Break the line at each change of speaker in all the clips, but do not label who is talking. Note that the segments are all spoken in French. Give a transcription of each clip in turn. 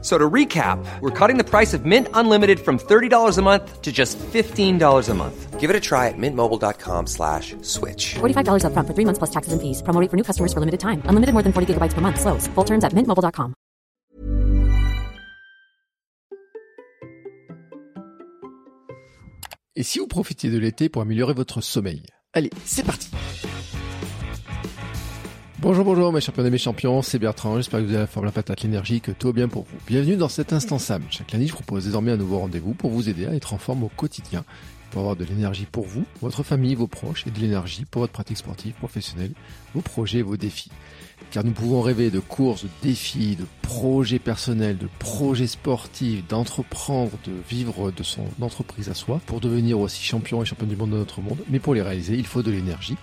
So to recap, we're cutting the price of Mint Unlimited from $30 a month to just $15 a month.
Give it a try at mintmobile.com slash switch.
$45 upfront for three months plus taxes and fees. Promo rate for new customers for limited time. Unlimited more than 40 gigabytes per month. Slows. Full terms at mintmobile.com.
Et si vous profitiez de l'été pour améliorer votre sommeil Allez, c'est parti Bonjour, bonjour mes champions et mes champions, c'est Bertrand, j'espère que vous avez la forme, la patate, l'énergie, que tout va bien pour vous. Bienvenue dans cet instant Sam. Chaque lundi, je propose désormais un nouveau rendez-vous pour vous aider à être en forme au quotidien, pour avoir de l'énergie pour vous, votre famille, vos proches, et de l'énergie pour votre pratique sportive, professionnelle, vos projets, vos défis. Car nous pouvons rêver de courses, de défis, de projets personnels, de projets sportifs, d'entreprendre, de vivre de son entreprise à soi, pour devenir aussi champion et champion du monde de notre monde, mais pour les réaliser, il faut de l'énergie.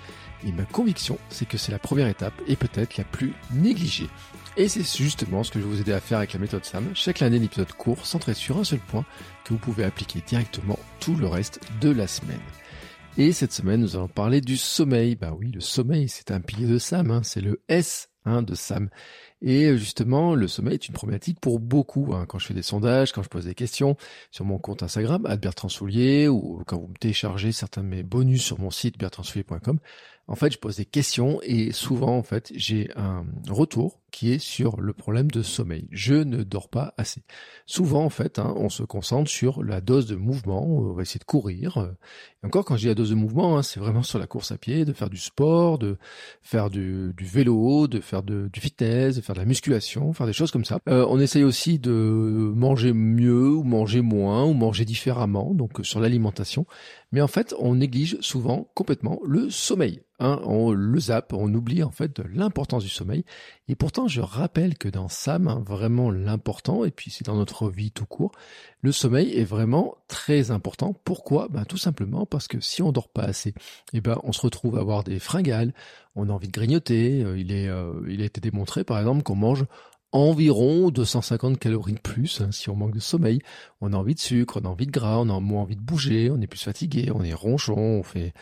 Et ma conviction, c'est que c'est la première étape et peut-être la plus négligée. Et c'est justement ce que je vais vous aider à faire avec la méthode SAM. Chaque lundi, un épisode court, centré sur un seul point que vous pouvez appliquer directement tout le reste de la semaine. Et cette semaine, nous allons parler du sommeil. Bah oui, le sommeil, c'est un pilier de SAM, hein. c'est le S hein, de SAM. Et justement, le sommeil est une problématique pour beaucoup. Hein. Quand je fais des sondages, quand je pose des questions sur mon compte Instagram, Bertrand Soulier, ou quand vous me téléchargez certains de mes bonus sur mon site bertrandsoulier.com, en fait, je pose des questions et souvent, en fait, j'ai un retour qui est sur le problème de sommeil. Je ne dors pas assez. Souvent, en fait, hein, on se concentre sur la dose de mouvement. On va essayer de courir. Et encore, quand je dis la dose de mouvement, hein, c'est vraiment sur la course à pied, de faire du sport, de faire du, vélo, de faire du fitness, de faire la musculation, faire des choses comme ça. Euh, on essaye aussi de manger mieux ou manger moins ou manger différemment, donc sur l'alimentation. Mais en fait, on néglige souvent complètement le sommeil. Hein, on le zappe, on oublie en fait l'importance du sommeil. Et pourtant, je rappelle que dans Sam, hein, vraiment l'important, et puis c'est dans notre vie tout court, le sommeil est vraiment très important. Pourquoi? Ben, Tout simplement parce que si on dort pas assez, eh ben, on se retrouve à avoir des fringales, on a envie de grignoter. Euh, il, est, euh, il a été démontré par exemple qu'on mange environ 250 calories de plus hein, si on manque de sommeil. On a envie de sucre, on a envie de gras, on a moins envie de bouger, on est plus fatigué, on est ronchon, on fait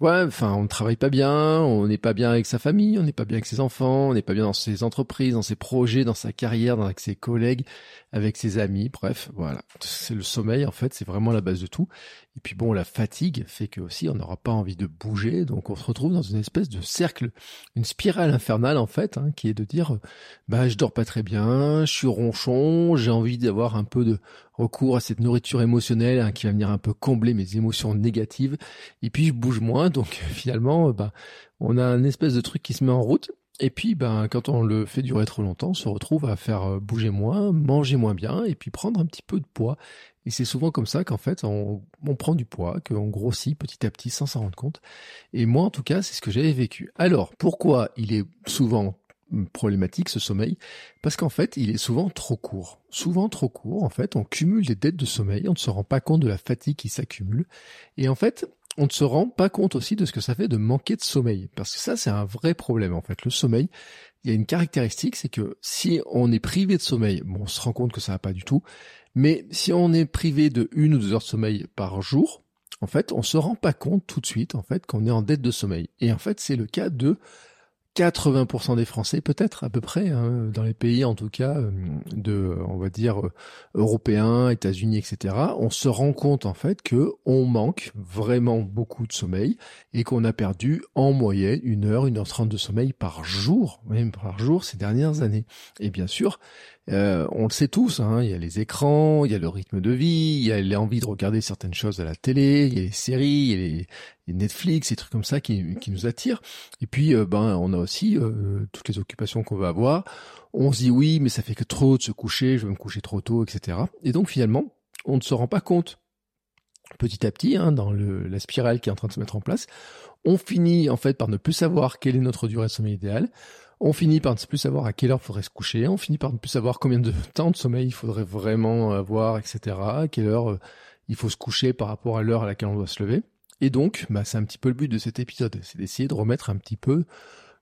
ouais, enfin, on ne travaille pas bien, on n'est pas bien avec sa famille, on n'est pas bien avec ses enfants, on n'est pas bien dans ses entreprises, dans ses projets, dans sa carrière, avec ses collègues, avec ses amis, bref, voilà. C'est le sommeil, en fait, c'est vraiment la base de tout. Et puis bon, la fatigue fait que aussi on n'aura pas envie de bouger, donc on se retrouve dans une espèce de cercle, une spirale infernale en fait, hein, qui est de dire, bah je dors pas très bien, je suis ronchon, j'ai envie d'avoir un peu de recours à cette nourriture émotionnelle hein, qui va venir un peu combler mes émotions négatives, et puis je bouge moins, donc finalement, bah on a un espèce de truc qui se met en route. Et puis, ben, quand on le fait durer trop longtemps, on se retrouve à faire euh, bouger moins, manger moins bien, et puis prendre un petit peu de poids. Et c'est souvent comme ça qu'en fait, on, prend du poids, qu'on grossit petit à petit sans s'en rendre compte. Et moi, en tout cas, c'est ce que j'avais vécu. Alors, pourquoi il est souvent problématique ce sommeil parce qu'en fait il est souvent trop court. Souvent trop court en fait on cumule des dettes de sommeil on ne se rend pas compte de la fatigue qui s'accumule et en fait on ne se rend pas compte aussi de ce que ça fait de manquer de sommeil. Parce que ça c'est un vrai problème en fait. Le sommeil il y a une caractéristique c'est que si on est privé de sommeil bon on se rend compte que ça va pas du tout mais si on est privé de une ou deux heures de sommeil par jour, en fait, on se rend pas compte tout de suite, en fait, qu'on est en dette de sommeil. Et en fait, c'est le cas de 80% des Français, peut-être à peu près, hein, dans les pays en tout cas euh, de, on va dire euh, européens, États-Unis, etc. On se rend compte en fait que on manque vraiment beaucoup de sommeil et qu'on a perdu en moyenne une heure, une heure trente de sommeil par jour, même par jour ces dernières années. Et bien sûr, euh, on le sait tous, hein, il y a les écrans, il y a le rythme de vie, il y a l'envie de regarder certaines choses à la télé, il y a les séries, il y a les, Netflix, des trucs comme ça qui, qui nous attirent. Et puis, euh, ben, on a aussi euh, toutes les occupations qu'on va avoir. On se dit oui, mais ça fait que trop de se coucher, je vais me coucher trop tôt, etc. Et donc finalement, on ne se rend pas compte petit à petit, hein, dans le, la spirale qui est en train de se mettre en place, on finit en fait par ne plus savoir quelle est notre durée de sommeil idéale. On finit par ne plus savoir à quelle heure il faudrait se coucher. On finit par ne plus savoir combien de temps de sommeil il faudrait vraiment avoir, etc. À quelle heure euh, il faut se coucher par rapport à l'heure à laquelle on doit se lever. Et donc, bah, c'est un petit peu le but de cet épisode, c'est d'essayer de remettre un petit peu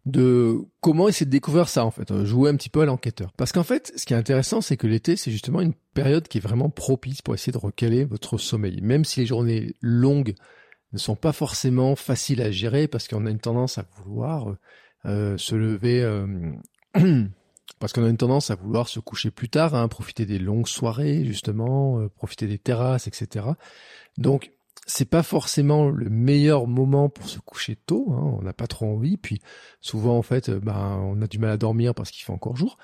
de comment essayer de découvrir ça en fait, euh, jouer un petit peu à l'enquêteur. Parce qu'en fait, ce qui est intéressant, c'est que l'été, c'est justement une période qui est vraiment propice pour essayer de recaler votre sommeil. Même si les journées longues ne sont pas forcément faciles à gérer, parce qu'on a une tendance à vouloir euh, se lever, euh, parce qu'on a une tendance à vouloir se coucher plus tard, hein, profiter des longues soirées justement, euh, profiter des terrasses, etc. Donc c'est pas forcément le meilleur moment pour se coucher tôt. Hein, on n'a pas trop envie. Puis souvent en fait, euh, ben on a du mal à dormir parce qu'il fait encore jour.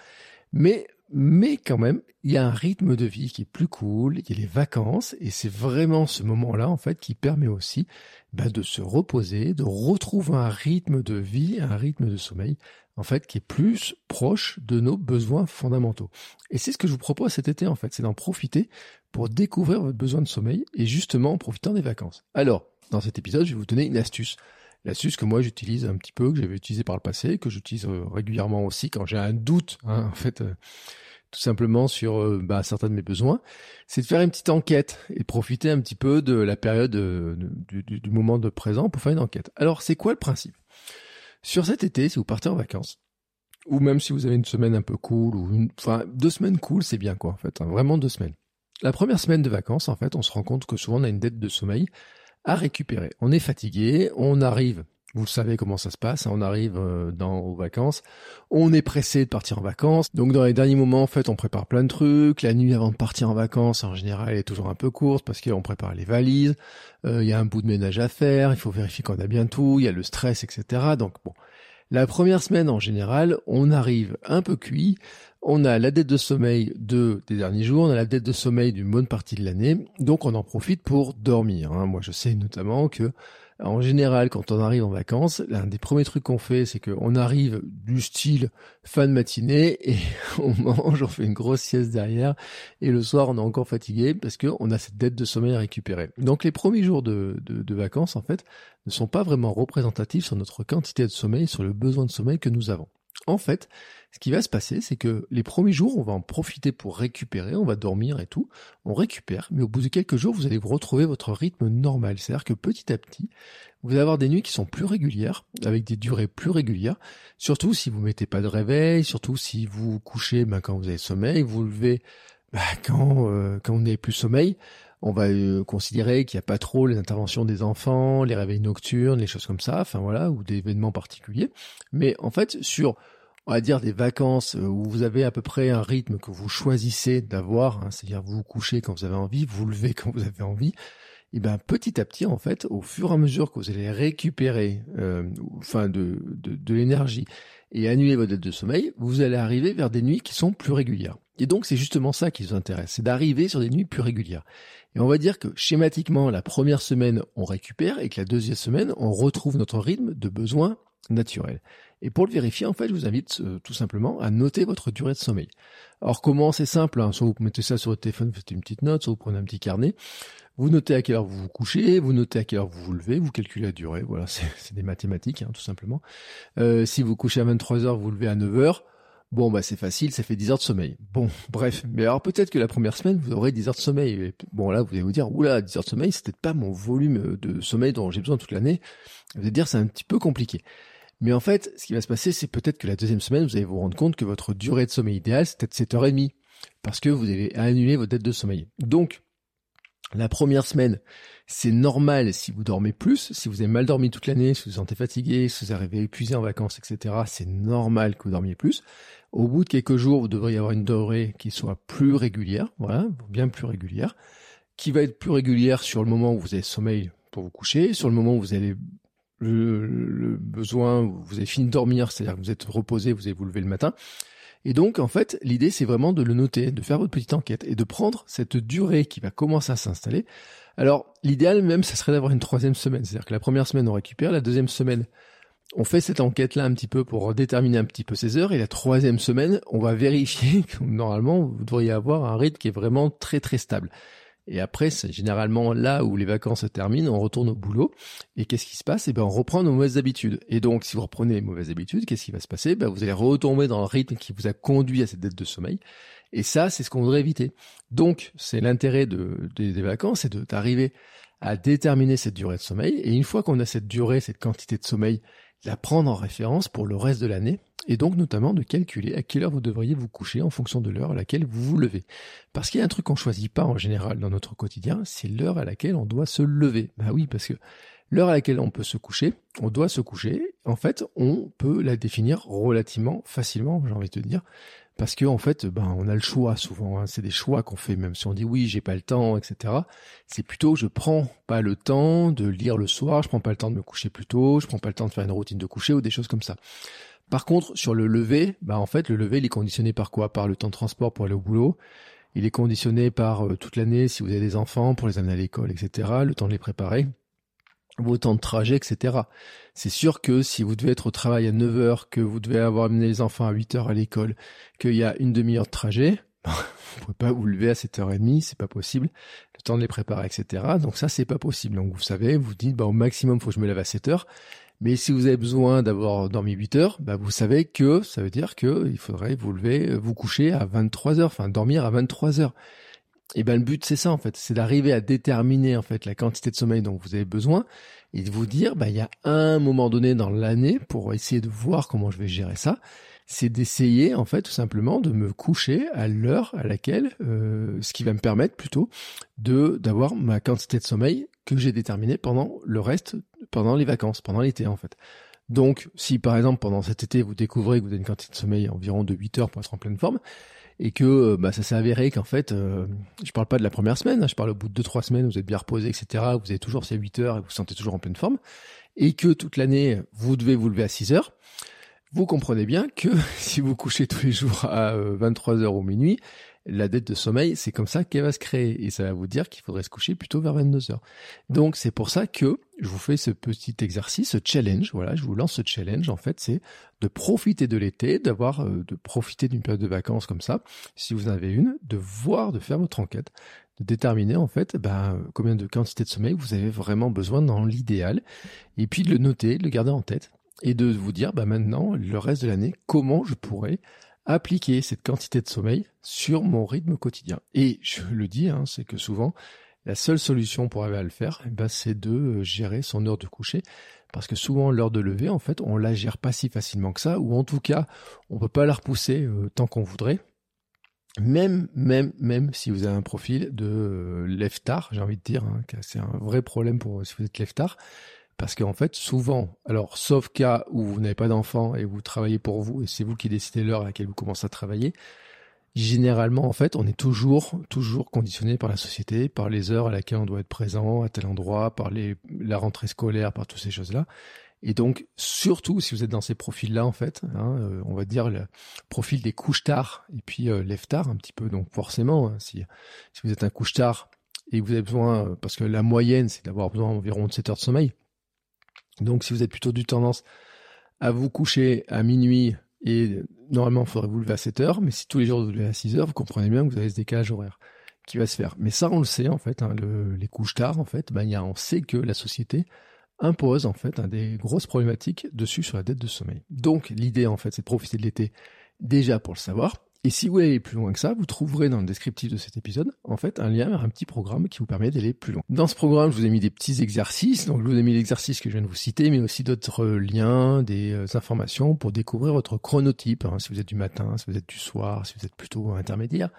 Mais mais quand même, il y a un rythme de vie qui est plus cool, il y a les vacances, et c'est vraiment ce moment-là, en fait, qui permet aussi ben, de se reposer, de retrouver un rythme de vie, un rythme de sommeil, en fait, qui est plus proche de nos besoins fondamentaux. Et c'est ce que je vous propose cet été, en fait, c'est d'en profiter pour découvrir votre besoin de sommeil, et justement en profitant des vacances. Alors, dans cet épisode, je vais vous donner une astuce. L'astuce que moi j'utilise un petit peu, que j'avais utilisé par le passé, que j'utilise euh, régulièrement aussi quand j'ai un doute, hein, en fait, euh, tout simplement sur euh, bah, certains de mes besoins, c'est de faire une petite enquête et profiter un petit peu de la période du, du, moment de présent pour faire une enquête. Alors c'est quoi le principe? Sur cet été, si vous partez en vacances, ou même si vous avez une semaine un peu cool, ou une, enfin deux semaines cool, c'est bien quoi en fait, hein, vraiment deux semaines. La première semaine de vacances, en fait, on se rend compte que souvent on a une dette de sommeil à récupérer. On est fatigué, on arrive, vous savez comment ça se passe, on arrive euh, dans aux vacances, on est pressé de partir en vacances, donc dans les derniers moments en fait on prépare plein de trucs, la nuit avant de partir en vacances en général elle est toujours un peu courte parce qu'on prépare les valises, euh, il y a un bout de ménage à faire, il faut vérifier qu'on a bien tout, il y a le stress etc. Donc bon, la première semaine en général on arrive un peu cuit, on a la dette de sommeil de des derniers jours, on a la dette de sommeil d'une bonne partie de l'année, donc on en profite pour dormir. Hein. Moi, je sais notamment que en général, quand on arrive en vacances, l'un des premiers trucs qu'on fait, c'est qu'on arrive du style fin de matinée et on mange, on fait une grosse sieste derrière et le soir on est encore fatigué parce qu'on a cette dette de sommeil à récupérer. Donc les premiers jours de, de vacances, en fait, ne sont pas vraiment représentatifs sur notre quantité de sommeil, sur le besoin de sommeil que nous avons. En fait, ce qui va se passer, c'est que les premiers jours, on va en profiter pour récupérer, on va dormir et tout, on récupère, mais au bout de quelques jours, vous allez vous retrouver votre rythme normal. C'est-à-dire que petit à petit, vous allez avoir des nuits qui sont plus régulières, avec des durées plus régulières, surtout si vous mettez pas de réveil, surtout si vous couchez ben, quand vous avez sommeil, vous, levez ben, quand, euh, quand vous n'avez plus sommeil, on va euh, considérer qu'il n'y a pas trop les interventions des enfants, les réveils nocturnes, les choses comme ça, enfin voilà, ou des événements particuliers. Mais en fait, sur on va dire des vacances euh, où vous avez à peu près un rythme que vous choisissez d'avoir, hein, c'est-à-dire vous vous couchez quand vous avez envie, vous, vous levez quand vous avez envie, et ben petit à petit en fait, au fur et à mesure que vous allez récupérer, euh, enfin de, de l'énergie et annuler votre dette de sommeil, vous allez arriver vers des nuits qui sont plus régulières. Et donc c'est justement ça qui vous intéresse, c'est d'arriver sur des nuits plus régulières. Et on va dire que schématiquement, la première semaine, on récupère et que la deuxième semaine, on retrouve notre rythme de besoin naturel. Et pour le vérifier, en fait, je vous invite euh, tout simplement à noter votre durée de sommeil. Alors comment C'est simple, hein. soit vous mettez ça sur votre téléphone, vous faites une petite note, soit vous prenez un petit carnet, vous notez à quelle heure vous vous couchez, vous notez à quelle heure vous vous levez, vous calculez la durée, voilà, c'est des mathématiques, hein, tout simplement. Euh, si vous couchez à 23 heures, vous, vous levez à 9 heures, Bon, bah c'est facile, ça fait 10 heures de sommeil. Bon, bref. Mais alors peut-être que la première semaine, vous aurez 10 heures de sommeil. bon, là, vous allez vous dire, oula, 10 heures de sommeil, c'est peut-être pas mon volume de sommeil dont j'ai besoin toute l'année. Vous allez dire, c'est un petit peu compliqué. Mais en fait, ce qui va se passer, c'est peut-être que la deuxième semaine, vous allez vous rendre compte que votre durée de sommeil idéale, c'est peut-être 7h30. Parce que vous avez annulé votre dette de sommeil. Donc, la première semaine, c'est normal si vous dormez plus, si vous avez mal dormi toute l'année, si vous vous sentez fatigué, si vous arrivez épuisé en vacances, etc. C'est normal que vous dormiez plus. Au bout de quelques jours, vous devriez avoir une durée qui soit plus régulière, voilà, bien plus régulière, qui va être plus régulière sur le moment où vous avez sommeil pour vous coucher, sur le moment où vous avez le, le besoin, vous avez fini de dormir, c'est-à-dire que vous êtes reposé, vous allez vous lever le matin, et donc, en fait, l'idée, c'est vraiment de le noter, de faire votre petite enquête et de prendre cette durée qui va commencer à s'installer. Alors, l'idéal même, ce serait d'avoir une troisième semaine. C'est-à-dire que la première semaine, on récupère, la deuxième semaine, on fait cette enquête-là un petit peu pour déterminer un petit peu ses heures, et la troisième semaine, on va vérifier que normalement, vous devriez avoir un rythme qui est vraiment très très stable. Et après, c'est généralement là où les vacances se terminent, on retourne au boulot. Et qu'est-ce qui se passe? Eh ben, on reprend nos mauvaises habitudes. Et donc, si vous reprenez les mauvaises habitudes, qu'est-ce qui va se passer? Ben, Vous allez retomber dans le rythme qui vous a conduit à cette dette de sommeil. Et ça, c'est ce qu'on voudrait éviter. Donc, c'est l'intérêt de, des vacances, c'est d'arriver à déterminer cette durée de sommeil. Et une fois qu'on a cette durée, cette quantité de sommeil la prendre en référence pour le reste de l'année et donc notamment de calculer à quelle heure vous devriez vous coucher en fonction de l'heure à laquelle vous vous levez. Parce qu'il y a un truc qu'on choisit pas en général dans notre quotidien, c'est l'heure à laquelle on doit se lever. Bah oui, parce que l'heure à laquelle on peut se coucher, on doit se coucher, en fait, on peut la définir relativement facilement, j'ai envie de te dire. Parce que en fait, ben, on a le choix souvent. Hein. C'est des choix qu'on fait, même si on dit oui, j'ai pas le temps, etc. C'est plutôt je prends pas le temps de lire le soir, je prends pas le temps de me coucher plus tôt, je prends pas le temps de faire une routine de coucher ou des choses comme ça. Par contre, sur le lever, bah en fait, le lever, il est conditionné par quoi? Par le temps de transport pour aller au boulot. Il est conditionné par euh, toute l'année, si vous avez des enfants, pour les amener à l'école, etc. Le temps de les préparer, vos temps de trajet, etc. C'est sûr que si vous devez être au travail à 9 heures, que vous devez avoir amené les enfants à 8 heures à l'école, qu'il y a une demi-heure de trajet, vous pouvez pas vous lever à 7h30, c'est pas possible. Le temps de les préparer, etc. Donc ça, c'est pas possible. Donc vous savez, vous dites, bah, au maximum, faut que je me lève à 7 heures. Mais si vous avez besoin d'avoir dormi 8 heures, bah vous savez que ça veut dire que il faudrait vous lever, vous coucher à 23 heures, enfin dormir à 23 heures. Et ben le but c'est ça en fait, c'est d'arriver à déterminer en fait la quantité de sommeil dont vous avez besoin et de vous dire bah il y a un moment donné dans l'année pour essayer de voir comment je vais gérer ça, c'est d'essayer en fait tout simplement de me coucher à l'heure à laquelle euh, ce qui va me permettre plutôt de d'avoir ma quantité de sommeil que j'ai déterminée pendant le reste pendant les vacances, pendant l'été en fait. Donc, si par exemple pendant cet été vous découvrez que vous avez une quantité de sommeil environ de 8 heures pour être en pleine forme, et que euh, bah, ça s'est avéré qu'en fait, euh, je parle pas de la première semaine, hein, je parle au bout de 2-3 semaines, vous êtes bien reposé, etc., vous avez toujours ces 8 heures et vous vous sentez toujours en pleine forme, et que toute l'année, vous devez vous lever à 6 heures, vous comprenez bien que si vous couchez tous les jours à 23 euh, heures ou minuit, la dette de sommeil, c'est comme ça qu'elle va se créer. Et ça va vous dire qu'il faudrait se coucher plutôt vers 22 heures. Donc c'est pour ça que je vous fais ce petit exercice, ce challenge. Voilà, je vous lance ce challenge. En fait, c'est de profiter de l'été, d'avoir, euh, de profiter d'une période de vacances comme ça, si vous en avez une, de voir, de faire votre enquête, de déterminer en fait ben, combien de quantité de sommeil vous avez vraiment besoin dans l'idéal, et puis de le noter, de le garder en tête, et de vous dire ben, maintenant, le reste de l'année, comment je pourrais appliquer cette quantité de sommeil sur mon rythme quotidien. Et je le dis, hein, c'est que souvent, la seule solution pour arriver à le faire, eh ben, c'est de euh, gérer son heure de coucher. Parce que souvent, l'heure de lever, en fait, on la gère pas si facilement que ça, ou en tout cas, on peut pas la repousser euh, tant qu'on voudrait. Même, même, même si vous avez un profil de euh, j'ai envie de dire, hein, c'est un vrai problème pour si vous êtes lève-tard, parce qu'en fait, souvent, alors sauf cas où vous n'avez pas d'enfant et vous travaillez pour vous et c'est vous qui décidez l'heure à laquelle vous commencez à travailler, généralement, en fait, on est toujours, toujours conditionné par la société, par les heures à laquelle on doit être présent, à tel endroit, par les, la rentrée scolaire, par toutes ces choses-là. Et donc, surtout si vous êtes dans ces profils-là, en fait, hein, euh, on va dire le profil des couches tard et puis euh, lève tard un petit peu. Donc, forcément, hein, si, si vous êtes un couche tard et que vous avez besoin, euh, parce que la moyenne, c'est d'avoir besoin environ de 7 heures de sommeil, donc si vous êtes plutôt du tendance à vous coucher à minuit et normalement il faudrait vous lever à 7 heures, mais si tous les jours vous levez à 6 heures, vous comprenez bien que vous avez ce décalage horaire qui va se faire. Mais ça on le sait en fait, hein, les couches tard en fait, ben, y a, on sait que la société impose en fait des grosses problématiques dessus sur la dette de sommeil. Donc l'idée en fait c'est de profiter de l'été déjà pour le savoir, et si vous voulez aller plus loin que ça, vous trouverez dans le descriptif de cet épisode, en fait, un lien vers un petit programme qui vous permet d'aller plus loin. Dans ce programme, je vous ai mis des petits exercices. Donc, je vous ai mis l'exercice que je viens de vous citer, mais aussi d'autres liens, des euh, informations pour découvrir votre chronotype. Hein, si vous êtes du matin, si vous êtes du soir, si vous êtes plutôt intermédiaire.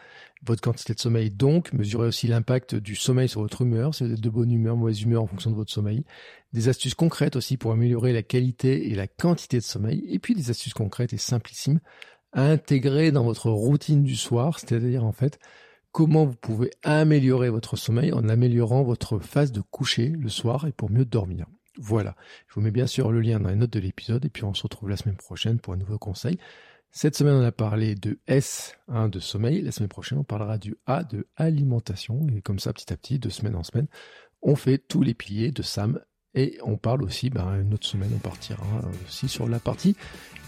Votre quantité de sommeil, donc, mesurez aussi l'impact du sommeil sur votre humeur, si vous êtes de bonne humeur, mauvaise humeur en fonction de votre sommeil. Des astuces concrètes aussi pour améliorer la qualité et la quantité de sommeil. Et puis des astuces concrètes et simplissimes intégrer dans votre routine du soir, c'est-à-dire en fait comment vous pouvez améliorer votre sommeil en améliorant votre phase de coucher le soir et pour mieux dormir. Voilà, je vous mets bien sûr le lien dans les notes de l'épisode et puis on se retrouve la semaine prochaine pour un nouveau conseil. Cette semaine, on a parlé de S, hein, de sommeil. La semaine prochaine, on parlera du A, de alimentation. Et comme ça, petit à petit, de semaine en semaine, on fait tous les piliers de SAM et on parle aussi, ben, une autre semaine, on partira aussi sur la partie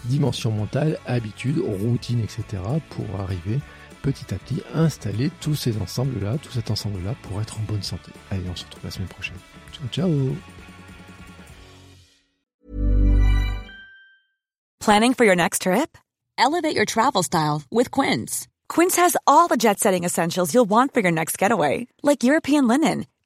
dimension mentale, habitude, routine, etc. pour arriver petit à petit à installer tous ces ensembles-là, tout cet ensemble-là pour être en bonne santé. Allez, on se retrouve la semaine prochaine. Ciao, ciao
Planning for your next trip? Elevate your travel style with Quince. Quince has all the jet-setting essentials you'll want for your next getaway, like European linen,